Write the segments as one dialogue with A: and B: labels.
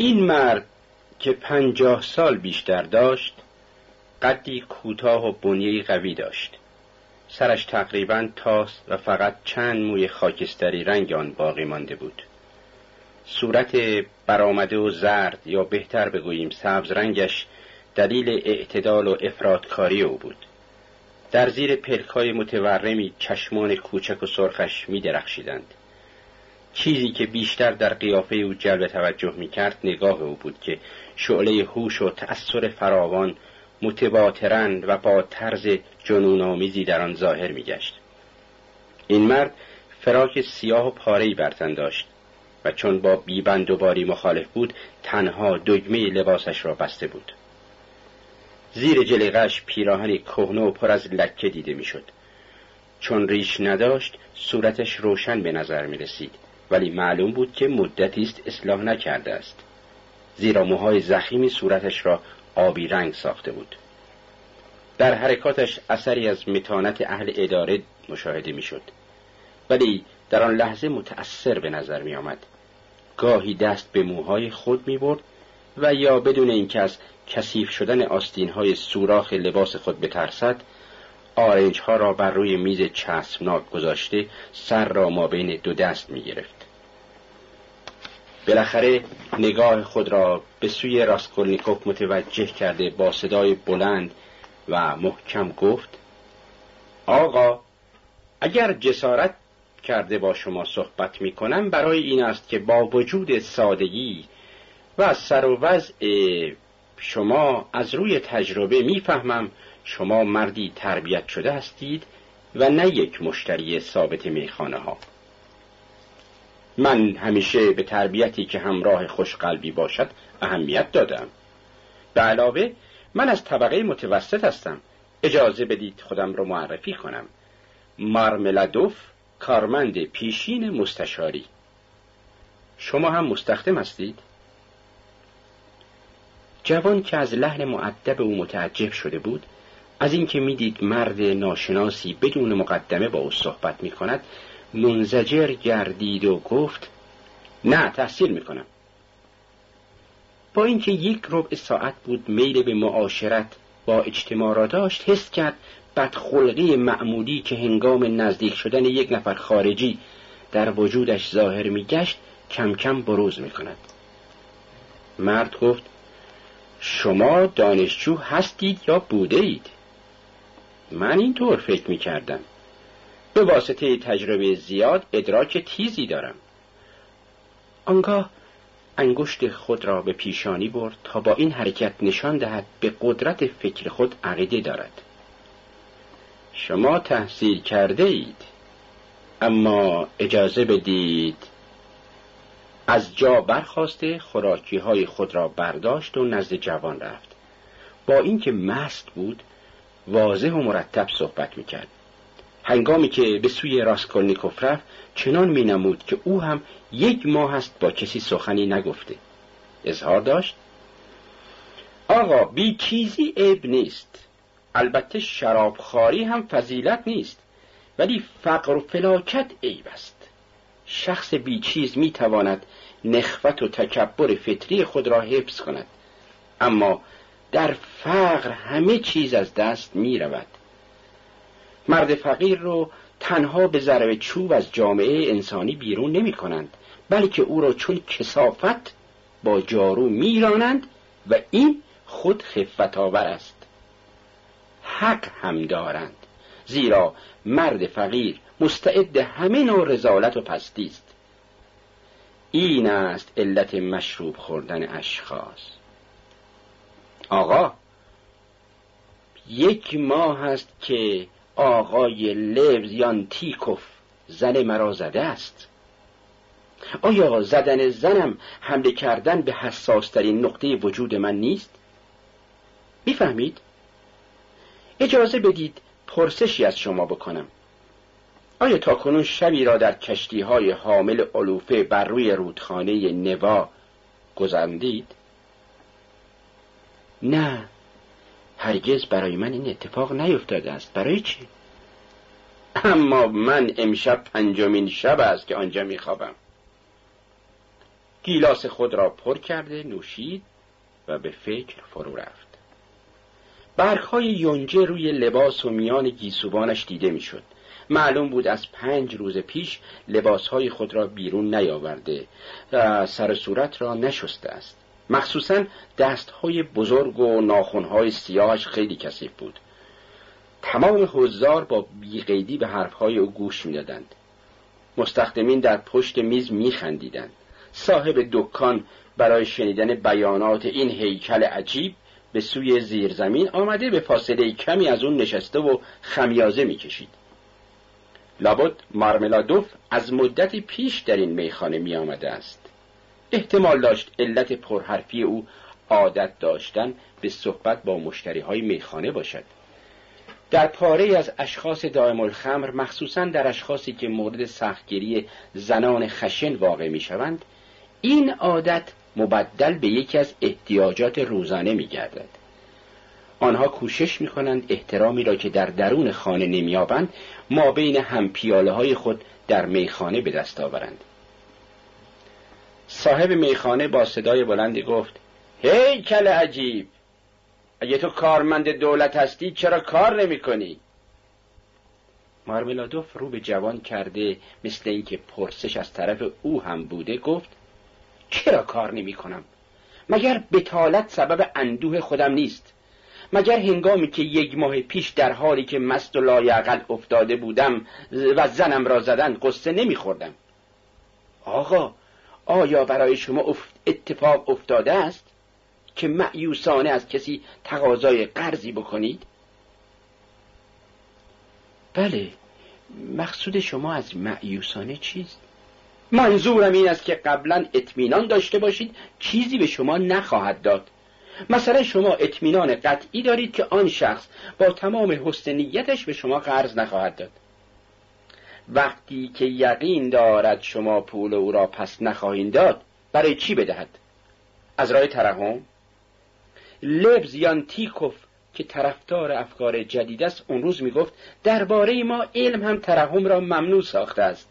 A: این مرد که پنجاه سال بیشتر داشت قدی کوتاه و بنیهی قوی داشت. سرش تقریبا تاس و فقط چند موی خاکستری رنگ آن باقی مانده بود. صورت برآمده و زرد یا بهتر بگوییم سبز رنگش دلیل اعتدال و افرادکاری او بود. در زیر پلکای متورمی چشمان کوچک و سرخش می درخشیدند. چیزی که بیشتر در قیافه او جلب توجه می کرد نگاه او بود که شعله هوش و تأثیر فراوان متباترند و با طرز جنونآمیزی در آن ظاهر میگشت. این مرد فراک سیاه و پارهای برتن داشت و چون با بیبند و باری مخالف بود تنها دگمه لباسش را بسته بود. زیر جلیقش پیراهنی کهنه و پر از لکه دیده می‌شد. چون ریش نداشت صورتش روشن به نظر می رسید ولی معلوم بود که مدتی است اصلاح نکرده است زیرا موهای زخیمی صورتش را آبی رنگ ساخته بود در حرکاتش اثری از متانت اهل اداره مشاهده می‌شد ولی در آن لحظه متأثر به نظر می آمد. گاهی دست به موهای خود می برد و یا بدون اینکه از کثیف شدن آستین های سوراخ لباس خود بترسد آرنج ها را بر روی میز چسبناک گذاشته سر را ما بین دو دست می گرفت. بالاخره نگاه خود را به سوی راسکولنیکوف متوجه کرده با صدای بلند و محکم گفت آقا اگر جسارت کرده با شما صحبت می کنم برای این است که با وجود سادگی و سر و وضع شما از روی تجربه می‌فهمم شما مردی تربیت شده هستید و نه یک مشتری ثابت میخانه ها من همیشه به تربیتی که همراه خوشقلبی باشد اهمیت دادم. به علاوه من از طبقه متوسط هستم. اجازه بدید خودم رو معرفی کنم. مارملادوف کارمند پیشین مستشاری. شما هم مستخدم هستید؟ جوان که از لحن معدب او متعجب شده بود از اینکه می‌دید مرد ناشناسی بدون مقدمه با او صحبت می کند منزجر گردید و گفت نه تحصیل می کنم با اینکه یک ربع ساعت بود میل به معاشرت با اجتماع را داشت حس کرد بدخلقی معمولی که هنگام نزدیک شدن یک نفر خارجی در وجودش ظاهر میگشت کم کم بروز می کند. مرد گفت شما دانشجو هستید یا بوده اید؟ من اینطور فکر می کردم. به واسطه تجربه زیاد ادراک تیزی دارم. آنگاه انگشت خود را به پیشانی برد تا با این حرکت نشان دهد به قدرت فکر خود عقیده دارد. شما تحصیل کرده اید اما اجازه بدید از جا برخواسته خوراکی های خود را برداشت و نزد جوان رفت. با اینکه مست بود واضح و مرتب صحبت می‌کرد. هنگامی که به سوی راسکولنیکوف رفت چنان می نمود که او هم یک ماه است با کسی سخنی نگفته. اظهار داشت آقا بی چیزی عیب نیست. البته شرابخواری هم فضیلت نیست ولی فقر و فلاکت عیب است. شخص بی چیز می تواند نخوت و تکبر فطری خود را حفظ کند. اما در فقر همه چیز از دست می رود مرد فقیر رو تنها به ضرب چوب از جامعه انسانی بیرون نمی کنند بلکه او را چون کسافت با جارو میرانند و این خود خفت آور است. حق هم دارند زیرا مرد فقیر مستعد همه نوع رزالت و پستی است. این است علت مشروب خوردن اشخاص. آقا یک ماه است که آقای لوز تیکوف زن مرا زده است آیا زدن زنم حمله کردن به حساسترین نقطه وجود من نیست؟ می‌فهمید؟ اجازه بدید پرسشی از شما بکنم آیا تا کنون شبی را در کشتی های حامل علوفه بر روی رودخانه نوا گذندید؟ نه هرگز برای من این اتفاق نیفتاده است برای چی؟ اما من امشب پنجمین شب است که آنجا میخوابم گیلاس خود را پر کرده نوشید و به فکر فرو رفت برخهای یونجه روی لباس و میان گیسوبانش دیده می‌شد. معلوم بود از پنج روز پیش لباسهای خود را بیرون نیاورده و سر صورت را نشسته است مخصوصا دستهای بزرگ و ناخونهای سیاهش خیلی کثیف بود. تمام حضار با بیقیدی به حرفهای او گوش می‌دادند. مستخدمین در پشت میز میخندیدند. صاحب دکان برای شنیدن بیانات این هیکل عجیب به سوی زیرزمین آمده به فاصله کمی از اون نشسته و خمیازه می‌کشید. لابد مارملادوف از مدتی پیش در این میخانه می آمده است. احتمال داشت علت پرحرفی او عادت داشتن به صحبت با مشتری های میخانه باشد در پاره از اشخاص دائم الخمر مخصوصا در اشخاصی که مورد سختگیری زنان خشن واقع می شوند این عادت مبدل به یکی از احتیاجات روزانه می گردد. آنها کوشش می کنند احترامی را که در درون خانه نمیابند ما بین هم پیاله های خود در میخانه به دست آورند صاحب میخانه با صدای بلندی گفت هی کل عجیب اگه تو کارمند دولت هستی چرا کار نمی کنی؟ مارملادوف رو به جوان کرده مثل اینکه پرسش از طرف او هم بوده گفت چرا کار نمی کنم؟ مگر بتالت سبب اندوه خودم نیست مگر هنگامی که یک ماه پیش در حالی که مست و لایعقل افتاده بودم و زنم را زدن قصه نمیخوردم آقا آیا برای شما اتفاق افتاده است که معیوسانه از کسی تقاضای قرضی بکنید؟ بله مقصود شما از معیوسانه چیست؟ منظورم این است که قبلا اطمینان داشته باشید چیزی به شما نخواهد داد. مثلا شما اطمینان قطعی دارید که آن شخص با تمام حسن نیتش به شما قرض نخواهد داد. وقتی که یقین دارد شما پول او را پس نخواهید داد برای چی بدهد؟ از راه ترحم؟ لبز یان تیکوف که طرفدار افکار جدید است اون روز می‌گفت درباره ما علم هم ترحم را ممنوع ساخته است.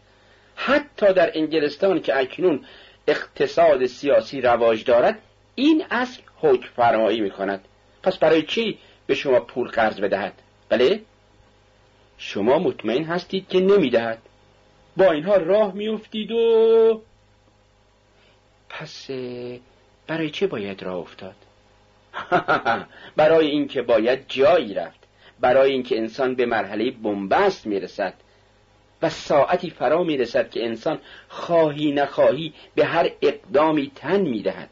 A: حتی در انگلستان که اکنون اقتصاد سیاسی رواج دارد این اصل حکم فرمایی می کند پس برای چی به شما پول قرض بدهد؟ بله؟ شما مطمئن هستید که نمی‌دهد. با اینها راه میافتید و پس برای چه باید راه افتاد؟ برای اینکه باید جایی رفت. برای اینکه انسان به مرحله بنبست می‌رسد. و ساعتی فرا می‌رسد که انسان خواهی نخواهی به هر اقدامی تن می‌دهد.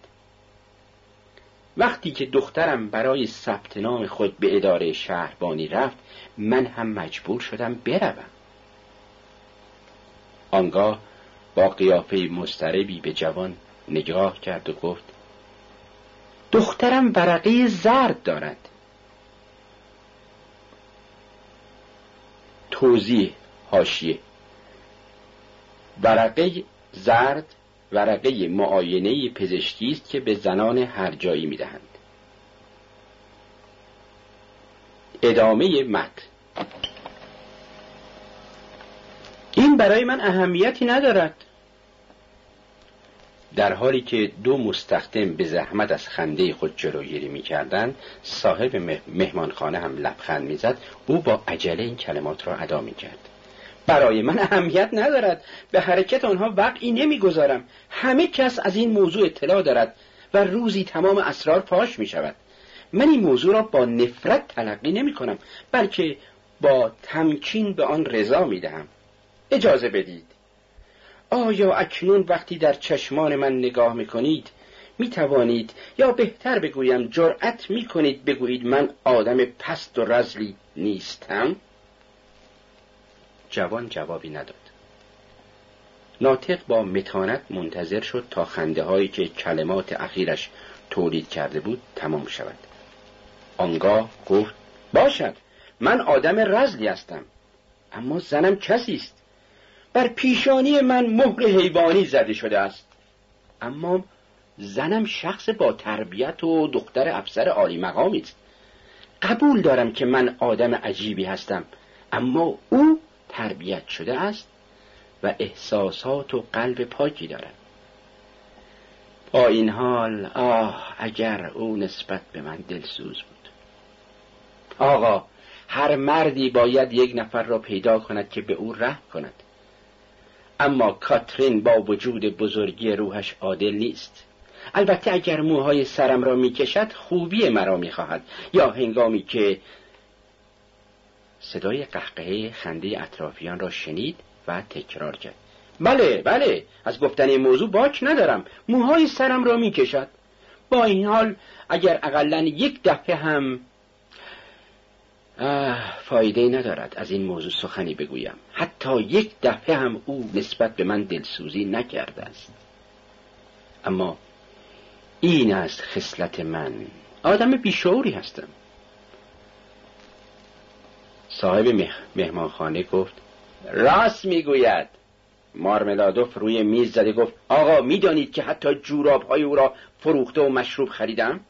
A: وقتی که دخترم برای ثبت نام خود به اداره شهربانی رفت من هم مجبور شدم بروم. آنگاه با قیافه مستربی به جوان نگاه کرد و گفت دخترم ورقه زرد دارد. توضیح هاشیه ورقه زرد ورقه معاینه پزشکی است که به زنان هر جایی می‌دهند. ادامه مت این برای من اهمیتی ندارد. در حالی که دو مستخدم به زحمت از خنده خود جلوگیری می‌کردند صاحب مهمانخانه هم لبخند می‌زد. او با عجله این کلمات را ادا می‌کرد. برای من اهمیت ندارد. به حرکت آنها وقعی نمی‌گذارم. همه کس از این موضوع اطلاع دارد و روزی تمام اسرار پاش می شود من این موضوع را با نفرت تلقی نمی کنم بلکه با تمکین به آن رضا می دهم اجازه بدید. آیا اکنون وقتی در چشمان من نگاه می کنید می توانید یا بهتر بگویم جرأت می کنید بگویید من آدم پست و رزلی نیستم؟ جوان جوابی نداد. ناطق با متانت منتظر شد تا خنده هایی که کلمات اخیرش تولید کرده بود تمام شود. آنگاه گفت باشد من آدم رزلی هستم اما زنم کسی است. بر پیشانی من مهر حیوانی زده شده است. اما زنم شخص با تربیت و دختر افسر عالی مقامی است. قبول دارم که من آدم عجیبی هستم اما او تربیت شده است و احساسات و قلب پاکی دارد. با این حال آه اگر او نسبت به من دلسوز بود. آقا هر مردی باید یک نفر را پیدا کند که به او ره کند. اما کاترین با وجود بزرگی روحش عادل نیست. البته اگر موهای سرم را می‌کشد خوبی مرا می‌خواهد. یا هنگامی که صدای قهقهه خنده اطرافیان را شنید و تکرار کرد. بله بله از گفتن این موضوع باک ندارم. موهای سرم را می‌کشد. با این حال اگر اقلا یک دفعه هم فایده ندارد از این موضوع سخنی بگویم. حتی یک دفعه هم او نسبت به من دلسوزی نکرده است. اما این است خصلت من. آدم بیشعوری هستم. صاحب مهمانخانه گفت راست می‌گوید. مارملادوف روی میز زده گفت آقا می‌دانید که حتی جوراب های او را فروخته و مشروب خریدم؟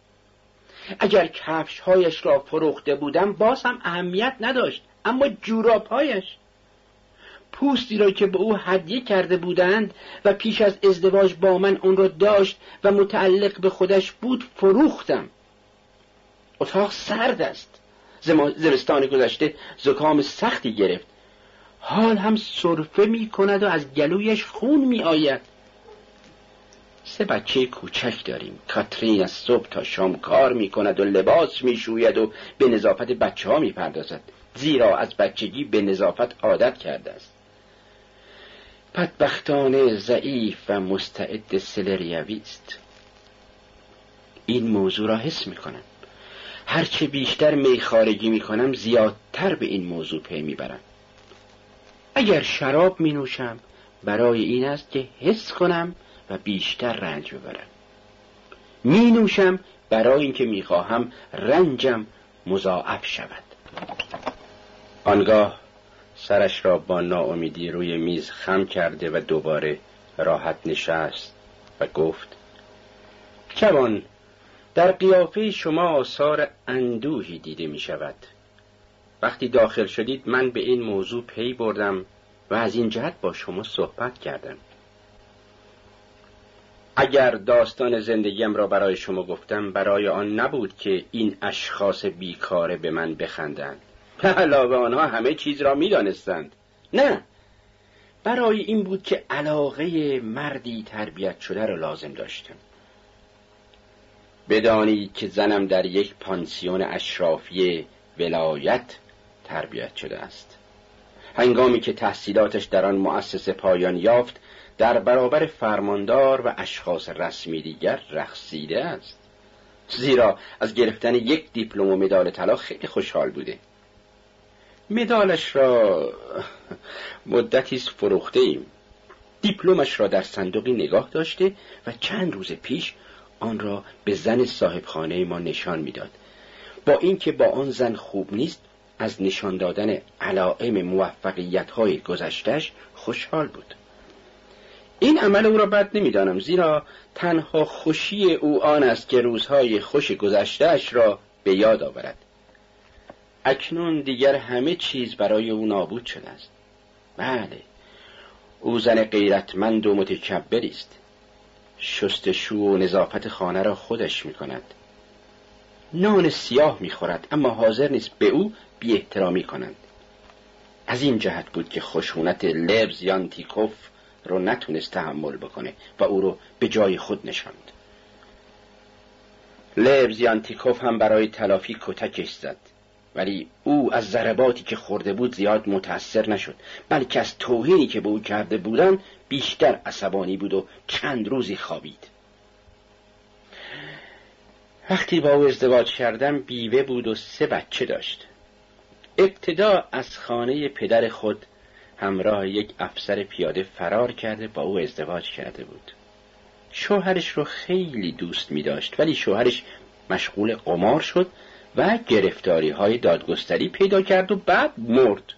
A: اگر کفش هایش را فروخته بودم باز هم اهمیت نداشت اما جوراب هایش پوستی را که به او هدیه کرده بودند و پیش از ازدواج با من آن را داشت و متعلق به خودش بود فروختم. اتاق سرد است. زمستان گذشته زکام سختی گرفت. حال هم صرفه می کند و از گلویش خون می آید سه بچه کوچک داریم. کاترین از صبح تا شام کار می کند و لباس می شوید و به نظافت بچه ها می پردازد زیرا از بچگی به نظافت عادت کرده است. بدبختانه ضعیف و مستعد سلریوی است. این موضوع را حس می کنم هرچه بیشتر میخارگی می کنم زیادتر به این موضوع پی می برم. اگر شراب می نوشم برای این است که حس کنم و بیشتر رنج ببرم. می نوشم برای اینکه می خواهم رنجم مضاعف شود. آنگاه سرش را با ناامیدی روی میز خم کرده و دوباره راحت نشست و گفت جوان در قیافه شما آثار اندوهی دیده می شود. وقتی داخل شدید من به این موضوع پی بردم و از این جهت با شما صحبت کردم. اگر داستان زندگیم را برای شما گفتم برای آن نبود که این اشخاص بیکاره به من بخندند. علاوه آنها همه چیز را می‌دانستند. نه برای این بود که علاقه مردی تربیت شده را لازم داشتم. بدانید که زنم در یک پانسیون اشرافی ولایت تربیت شده است. هنگامی که تحصیلاتش در آن مؤسسه پایان یافت در برابر فرماندار و اشخاص رسمی دیگر رقصیده است. زیرا از گرفتن یک دیپلم و مدال طلا خیلی خوشحال بوده. مدالش را مدتی فروخته ایم دیپلمش را در صندوقی نگاه داشته و چند روز پیش آن را به زن صاحب خانه ما نشان می‌داد. با اینکه با آن زن خوب نیست از نشان دادن علائم موفقیت های گذشتش خوشحال بود. این عمل او را بد نمی‌دانم زیرا تنها خوشی او آن است که روزهای خوش گذشتهش را به یاد آورد. اکنون دیگر همه چیز برای او نابود شده است. بله او زن غیرتمند و متکبری است. شستشو و نظافت خانه را خودش می کند نان سیاه می خورد اما حاضر نیست به او بی احترامی کنند. از این جهت بود که خشونت لبز یانتیکوف رو نتونست تحمل بکنه و او رو به جای خود نشاند. لبز یانتیکوف هم برای تلافی کتکش زد. ولی او از ضرباتی که خورده بود زیاد متأثر نشد بلکه از توهینی که به او کرده بودن بیشتر عصبانی بود و چند روزی خوابید. وقتی با او ازدواج کردم بیوه بود و سه بچه داشت. ابتدا از خانه پدر خود همراه یک افسر پیاده فرار کرده با او ازدواج کرده بود. شوهرش رو خیلی دوست می داشت ولی شوهرش مشغول قمار شد و گرفتاری های دادگستری پیدا کرد و بعد مرد.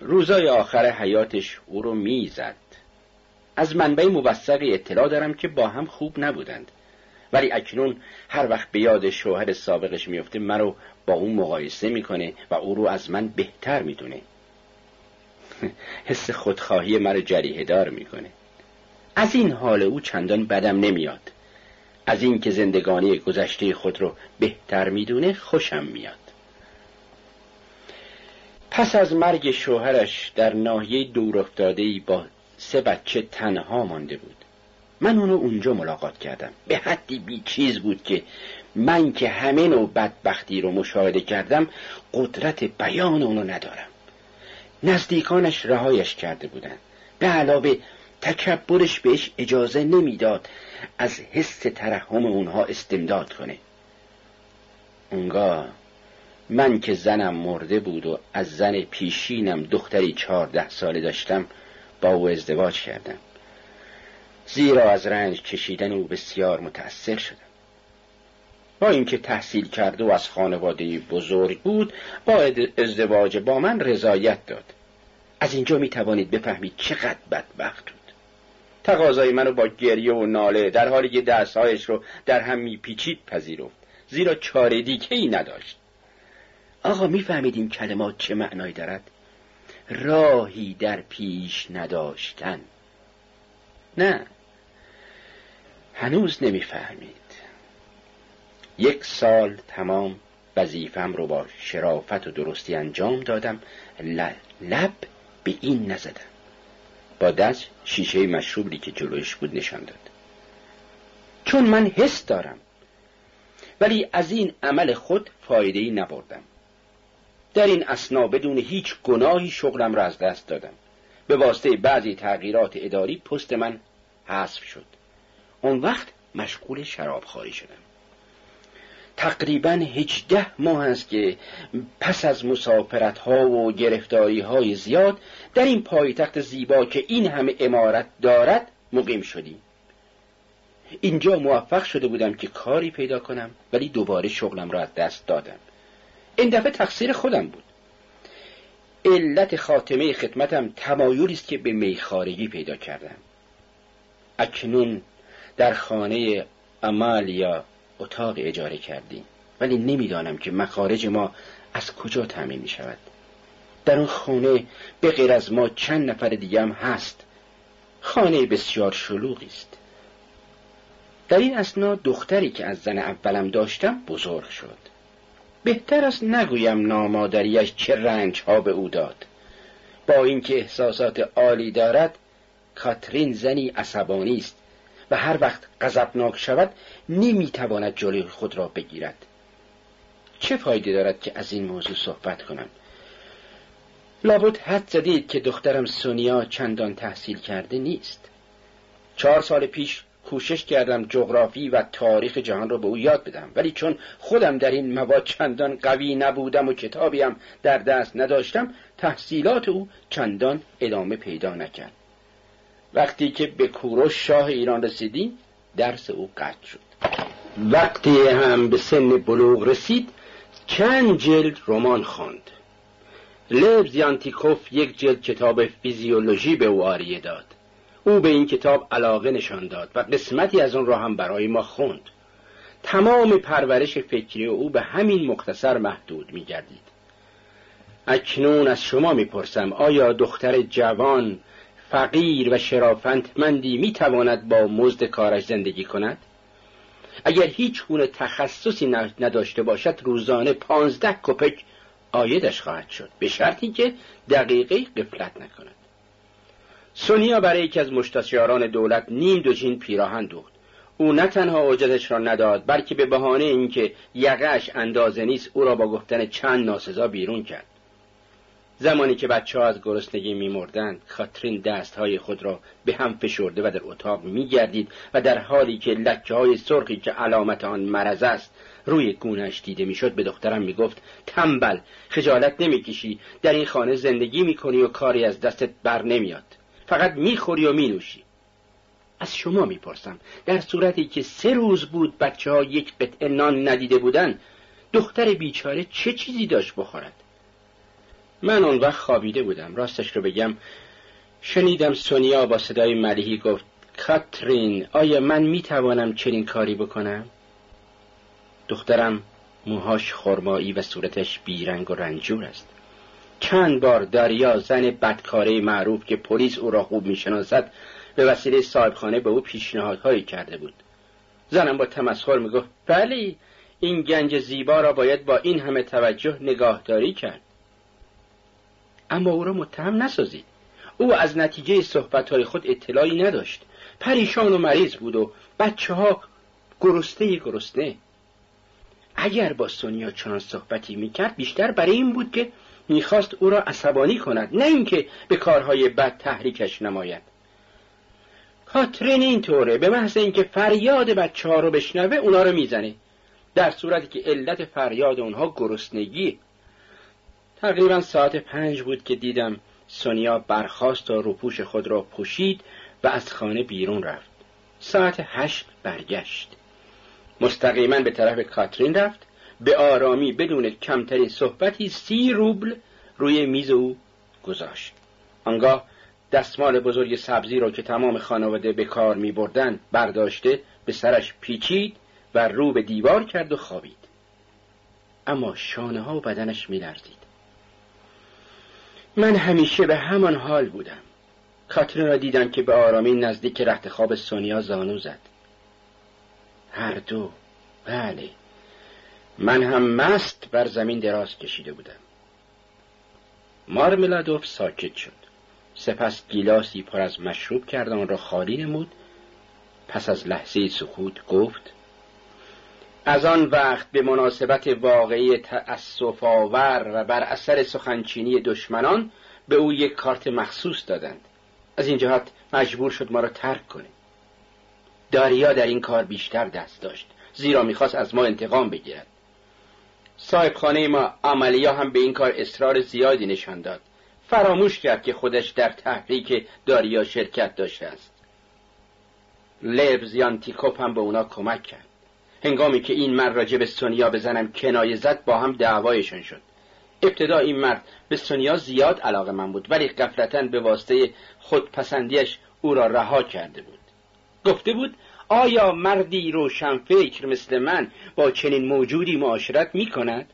A: روزای آخر حیاتش او رو می‌زد. از منبع موثقی اطلاع دارم که با هم خوب نبودند. ولی اکنون هر وقت به یاد شوهر سابقش میفته مرا با اون مقایسه می‌کنه و او رو از من بهتر می‌دونه. حس خودخواهی مرا جریه دار می‌کنه. از این حال او چندان بدم نمیاد. از اینکه زندگانی گذشته خود رو بهتر می‌دونه خوشم میاد. پس از مرگ شوهرش در ناحیه دور افتاده با سه بچه تنها مانده بود. من اونو اونجا ملاقات کردم. به حدی بی چیز بود که من که همه نوع بدبختی رو مشاهده کردم قدرت بیان اونو ندارم. نزدیکانش رهایش کرده بودند به علاوه تکبرش بهش اجازه نمی‌داد از حس ترحم اونها استمداد کنه. اونگاه من که زنم مرده بود و از زن پیشینم دختری چهارده ساله داشتم با او ازدواج کردم. زیرا از رنج کشیدن او بسیار متأثر شدم. با اینکه تحصیل کرده و از خانواده بزرگ بود با ازدواج با من رضایت داد. از اینجا می توانید بفهمید چقدر بدبخت تقاضای منو با گریه و ناله در حالی که دستهایش رو در هم میپیچید پذیرفت. زیرا چاره دیگه ای نداشت. آقا می‌فهمید این کلمات چه معنایی دارد؟ راهی در پیش نداشتن. نه. هنوز نمی‌فهمید. یک سال تمام وظیفم رو با شرافت و درستی انجام دادم. لب به این نزدم. با دست شیشه مشروبی که جلوش بود نشان داد. چون من حس دارم ولی از این عمل خود فایده ای نبردم. در این اسنا بدون هیچ گناهی شغلم را از دست دادم. به واسطه بعضی تغییرات اداری پست من حذف شد. اون وقت مشغول شراب خواهی شدم. تقریبا هجده ماه است که پس از مسافرت ها و گرفتاری های زیاد در این پایتخت زیبا که این همه امارت دارد مقیم شدیم. اینجا موفق شده بودم که کاری پیدا کنم ولی دوباره شغلم را از دست دادم. این دفعه تقصیر خودم بود. علت خاتمه خدمتم تمایلی است که به میخارگی پیدا کردم. اکنون در خانه امالیا اتاق اجاره کردیم. ولی نمی‌دانم که مخارج ما از کجا تعمین می شود در اون خانه به غیر از ما چند نفر دیگه هم هست. خانه بسیار شلوغی است. در این اسنا دختری که از زن اولم داشتم بزرگ شد. بهتر است نگویم نامادریش چه رنج ها به او داد. با اینکه احساسات عالی دارد کاترین زنی عصبانی است. و هر وقت غضبناک شود نمی‌تواند جلوی خود را بگیرد. چه فایده دارد که از این موضوع صحبت کنم؟ لابد حد زدید که دخترم سونیا چندان تحصیل کرده نیست. چهار سال پیش کوشش کردم جغرافی و تاریخ جهان را به او یاد بدم ولی چون خودم در این مواد چندان قوی نبودم و کتابیم در دست نداشتم تحصیلات او چندان ادامه پیدا نکرد. وقتی که به کوروش شاه ایران رسیدیم درس او قطع شد. وقتی هم به سن بلوغ رسید چند جلد رمان خواند. لب زیانتیکوف یک جلد کتاب فیزیولوژی به او آریه داد. او به این کتاب علاقه نشان داد و قسمتی از آن را هم برای ما خوند. تمام پرورش فکری او به همین مختصر محدود می گردید اکنون از شما می‌پرسم آیا دختر جوان فقیر و شرافتمندی می‌تواند با مزد کارش زندگی کند؟ اگر هیچ گونه تخصصی نداشته باشد روزانه پانزده کپک آیدش خواهد شد به شرطی که دقیقه قفلت نکند. سونیا برای یکی از مشتشیاران دولت نیم دوجین پیراهن دوخت او نه تنها اوجدش را نداد بلکه به بهانه اینکه یقهش اندازه نیست او را با گفتن چند ناسزا بیرون کرد. زمانی که بچه ها از گرسنگی میمردند کاترین دستهای خود را به هم فشرده و در اتاق میگردید و در حالی که لکه های سرخی که علامت آن مرض است روی گونش دیده می‌شد به دخترم می‌گفت تنبل خجالت نمی‌کشی در این خانه زندگی می‌کنی و کاری از دستت بر نمیاد فقط می‌خوری و مینوشی. از شما می‌پرسم در صورتی که سه روز بود بچه ها یک قطعه نان ندیده بودن دختر بیچاره چه چیزی داشت بخورد؟ من اون وقت خوابیده بودم. راستش رو بگم شنیدم سونیا با صدای ملیحی گفت کاترین آیا من می‌توانم چنین کاری بکنم؟ دخترم موهاش خرمایی و صورتش بیرنگ و رنجور است. چند بار دریا زن بدکاره معروف که پلیس او را خوب می‌شناسد به وسیله صاحبخانه به او پیشنهادهایی کرده بود. زنم با تمسخر می‌گفت بلی این گنج زیبا را باید با این همه توجه نگاهداری کرد. اما او را متهم نسازید. او از نتیجه صحبتهای خود اطلاعی نداشت. پریشان و مریض بود و بچه ها گرسته گرسنه. اگر با سونیا چنان صحبتی می‌کرد بیشتر برای این بود که می‌خواست او را عصبانی کند نه اینکه به کارهای بد تحریکش نماید. کاترین اینطوره به محض اینکه فریاد بچه ها رو بشنوه اونا رو می‌زنه. در صورتی که علت فریاد اونها گرسنگی. تقریبا ساعت پنج بود که دیدم سونیا برخاست و روپوش خود را پوشید و از خانه بیرون رفت. ساعت هشت برگشت. مستقیما به طرف کاترین رفت. به آرامی بدون کمترین صحبتی سی روبل روی میز او گذاشت. آنگاه دستمال بزرگ سبزی را که تمام خانواده به کار می بردن برداشته به سرش پیچید و رو به دیوار کرد و خوابید. اما شانه ها و بدنش می لرزید. من همیشه به همان حال بودم. کاترین را دیدم که به آرامی نزدیک رخت خواب سونیا زانو زد. هر دو. بله. من هم مست بر زمین دراز کشیده بودم. مارملادوف ساکت شد. سپس گیلاسی پر از مشروب کرد آن را خالی نمود. پس از لحظه سکوت گفت از آن وقت به مناسبت واقعی تأصف و بر اثر سخنچینی دشمنان به او یک کارت مخصوص دادند. از این جهت مجبور شد ما را ترک کنه. داریا در این کار بیشتر دست داشت زیرا می‌خواست از ما انتقام بگیرد. صاحب خانه ما عملیا هم به این کار اصرار زیادی نشان داد. فراموش کرد که خودش در تحریک داریا شرکت داشته است. لبزیانتیکوپ هم به اونا کمک کرد. هنگامی که این مرد راجع سونیا بزنم کنایه زد با هم دعوایشان شد. ابتدا این مرد به سونیا زیاد علاقه من بود ولی قفلتا به واسطه خودپسندیش او را رها کرده بود. گفته بود آیا مردی روشنفکر مثل من با چنین موجودی معاشرت می کند؟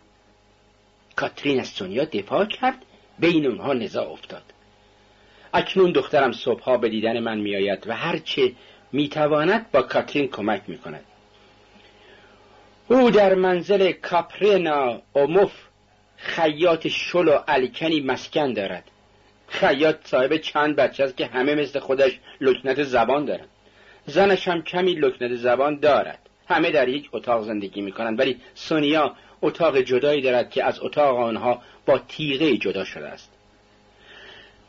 A: کاترین از سونیا دفاع کرد بین اونها نزاع افتاد. اکنون دخترم صبحها به دیدن من میآید و هرچه می‌تواند با کاترین کمک می‌کند. او در منزل کاپرینا اوموف خیاط شل و الکنی مسکن دارد. خیاط صاحب چند بچه است که همه مثل خودش لکنت زبان دارند زنش هم کمی لکنت زبان دارد. همه در یک اتاق زندگی می‌کنند ولی سونیا اتاق جدایی دارد که از اتاق آنها با تیغه جدا شده است.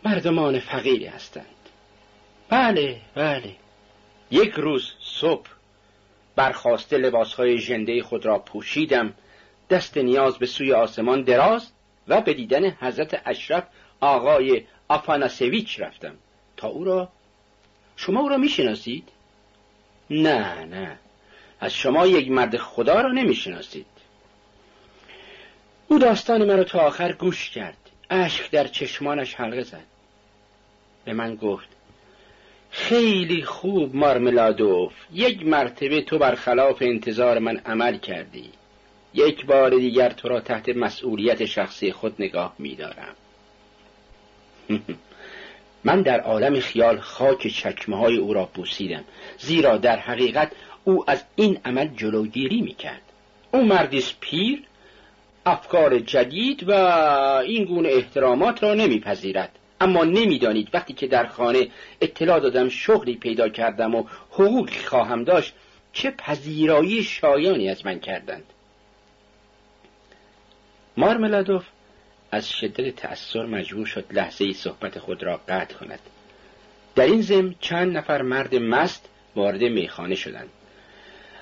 A: مردمان فقیری هستند. بله بله. یک روز صبح برخواسته لباسهای ژنده خود را پوشیدم. دست نیاز به سوی آسمان دراز و به دیدن حضرت اشرف آقای آفاناسویچ رفتم. تا او را شما او را می‌شناسید؟ نه نه. از شما یک مرد خدا را نمی‌شناسید. او داستان مرا تا آخر گوش کرد. اشک در چشمانش حلقه زد. به من گفت خیلی خوب مارملادوف. یک مرتبه تو برخلاف انتظار من عمل کردی. یک بار دیگر تو را تحت مسئولیت شخصی خود نگاه میدارم. من در عالم خیال خاک چکمه های او را بوسیدم زیرا در حقیقت او از این عمل جلوگیری می‌کرد. او مردیس پیر افکار جدید و این گونه احترامات را نمیپذیرد. اما نمی‌دانید وقتی که در خانه اطلاع دادم شغلی پیدا کردم و حقوقی خواهم داشت چه پذیرایی شایانی از من کردند مارملادوف از شدت تأثیر مجبور شد لحظه صحبت خود را قطع کند در این زم چند نفر مرد مست وارد میخانه شدند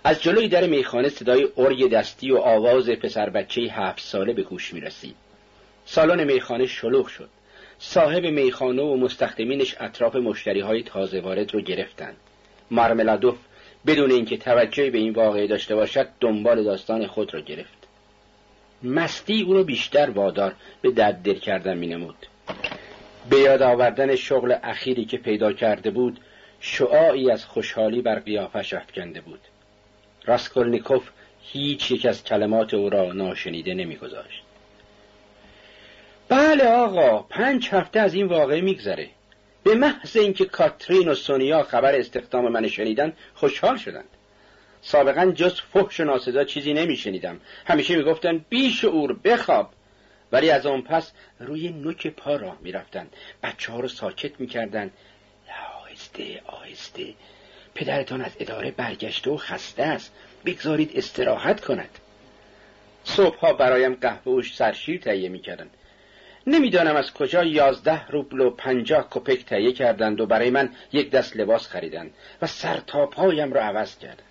A: از جلوی در میخانه صدای ارگ دستی و آواز پسر بچه هفت ساله به گوش می رسید. سالن میخانه شلوغ شد. صاحب میخانه و مستخدمینش اطراف مشتری های تازه وارد رو گرفتند. مارملادوف بدون اینکه توجهی به این واقعه داشته باشد دنبال داستان خود را گرفت. مستی او را بیشتر وادار به درد دل کردن می نمود. به یاد آوردن شغل اخیری که پیدا کرده بود شعاعی از خوشحالی بر قیافش افکنده بود راسکولنیکوف هیچ یک از کلمات او را ناشنیده نمیگذاشت. بله آقا پنج هفته از این واقعه میگذره. به محض اینکه کاترین و سونیا خبر استخدام من شنیدن خوشحال شدند. سابقا جز فحش و ناسزا چیزی نمیشنیدم. همیشه می‌گفتن بیشعور بخواب. ولی از آن پس روی نوک پا راه می‌رفتن. بچه ها رو ساکت می‌کردن. آهسته آهسته. پدرتان از اداره برگشته و خسته است. بگذارید استراحت کند. صبحها برایم قهوه و سرشیر تهیه می‌کردند. نمی‌دانم از کجا یازده روبل و پنجاه کپک تهیه کردند و برای من یک دست لباس خریدند و سر تا پایم را عوض کردند.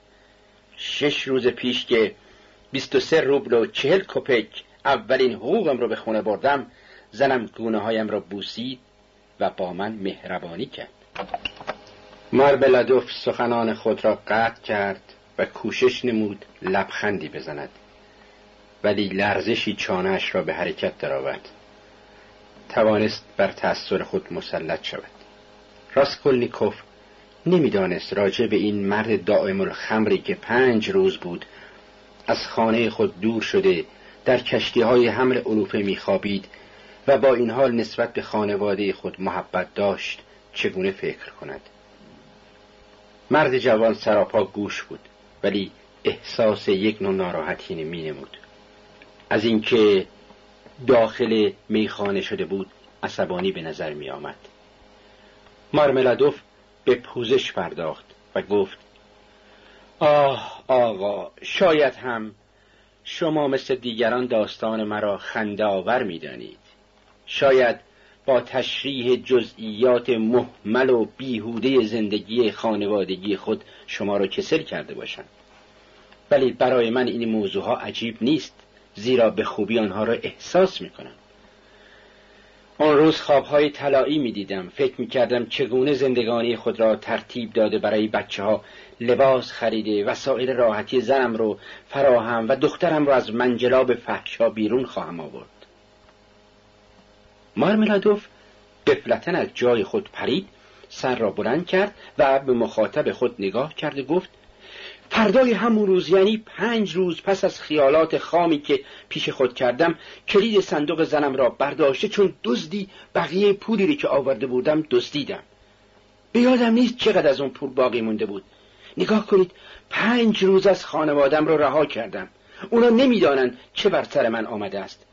A: شش روز پیش که بیست و سه روبل و چهل کپک اولین حقوقم رو به خونه بردم زنم گونه هایم را بوسید و با من مهربانی کرد. ماربلادوف سخنان خود را قطع کرد و کوشش نمود لبخندی بزند ولی لرزشی چانهش را به حرکت درآورد. توانست بر تأثیر خود مسلط شود. راسکولنیکوف نمی‌دانست راجع به این مرد دائم الخمری که پنج روز بود از خانه خود دور شده در کشتی های حمل علوفه میخوابید و با این حال نسبت به خانواده خود محبت داشت چگونه فکر کند؟ مرد جوان سراپا گوش بود ولی احساس یک نوع ناراحتی نمی نمود. از اینکه داخل میخانه شده بود عصبانی به نظر می آمد مارملادوف به پوزش پرداخت و گفت آه آقا شاید هم شما مثل دیگران داستان مرا خنده آور می دانید. شاید با تشریح جزئیات محمل و بیهوده زندگی خانوادگی خود شما را کسل کرده باشم. ولی برای من این موضوع ها عجیب نیست. زیرا به خوبی آنها را احساس می کنم آن روز خوابهای طلایی می دیدم فکر می کردم چگونه زندگانی خود را ترتیب داده برای بچه ها لباس خریده وسایل راحتی زنم رو فراهم و دخترم را از منجلاب فحشا بیرون خواهم آورد. مارملادوف قفلتا از جای خود پرید سر را بلند کرد و به مخاطب خود نگاه کرد و گفت فردای همون روز یعنی پنج روز پس از خیالات خامی که پیش خود کردم کلید صندوق زنم را برداشته چون دزدی بقیه پولی که آورده بودم دزدیدم. به یادم نیست چقدر از اون پول باقی مونده بود. نگاه کنید پنج روز از خانوادم را رها کردم. اونا نمی‌دانند چه بر سر من آمده است.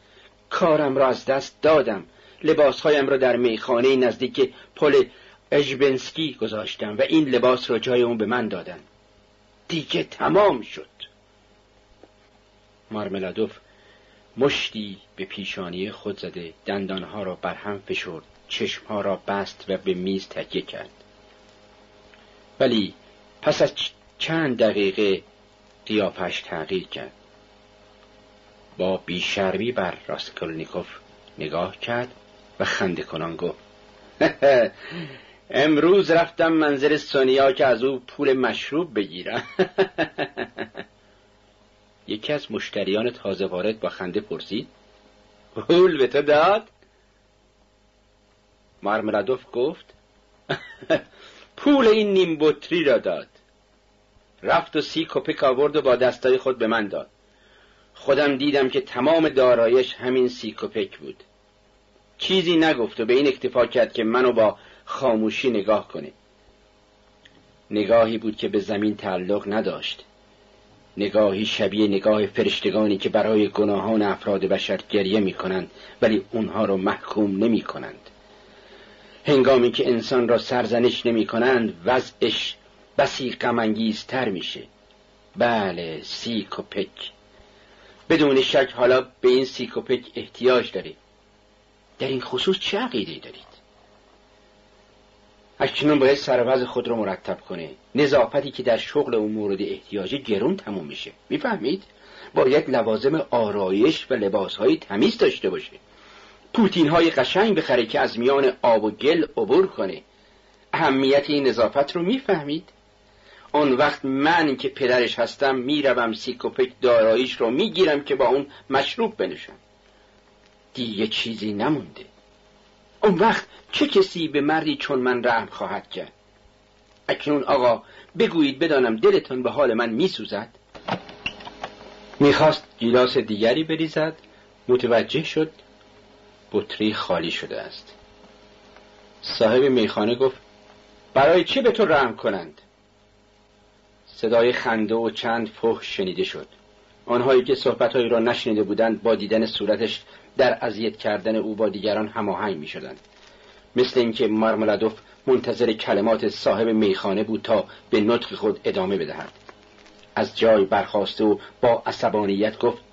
A: کارم را از دست دادم. لباسهایم را در میخانه نزدیک پل اجبنسکی گذاشتم و این لباس را جای اون به من دادن دیگه تمام شد. مارملادوف مشتی به پیشانی خود زده دندانها را برهم فشرد چشمها را بست و به میز تکیه کرد. ولی پس از چند دقیقه قیافش تغییر کرد. با بیشرمی بر راسکولنیکوف نگاه کرد و خنده کنان گفت امروز رفتم منزل سونیا که از او پول مشروب بگیرم. یکی از مشتریان تازه وارد با خنده پرسید پول به تو داد؟ مارملادوف گفت پول این نیم بطری را داد. رفت و سی کپک آورد و با دستای خود به من داد. خودم دیدم که تمام دارایش همین سی کپک بود. چیزی نگفت و به این اکتفا کرد که منو با خاموشی نگاه کنه نگاهی بود که به زمین تعلق نداشت. نگاهی شبیه نگاه فرشتگانی که برای گناهان افراد بشر گریه می کنند ولی اونها را محکوم نمی کنند هنگامی که انسان را سرزنش نمی کنند وضعش بسی غمانگیزتر میشه. بله سیکوپک بدون شک حالا به این سیکوپک احتیاج داری در این خصوص چه عقیده دارید؟ اکنون باید سروز خود را مرتب کنه نظافتی که در شغل اون مورد احتیاج گرون تموم میشه. می‌فهمید؟ باید لوازم آرایش و لباسهای تمیز داشته باشه. پوتین های قشنگ بخره که از میان آب و گل عبور کنه. اهمیت این نظافت رو می‌فهمید؟ اون وقت من که پدرش هستم می‌روم سیکوپک داراییش رو می‌گیرم که با اون مشروب بنشم دیگه چیزی نمونده. اون وقت چه کسی به مردی چون من رحم خواهد کرد؟ اکنون آقا بگویید بدانم دلتان به حال من میسوزد؟ می‌خواست گیلاس دیگری بریزد متوجه شد بطری خالی شده است. صاحب میخانه گفت برای چی به تو رحم کنند؟ صدای خنده و چند فحش شنیده شد. آنهایی که صحبتهایی را نشنیده بودند با دیدن صورتش در اذیت کردن او با دیگران هماهنگ می‌شدند. مثل اینکه مارملادوف منتظر کلمات صاحب میخانه بود تا به نطق خود ادامه بدهد. از جای برخواسته و با عصبانیت گفت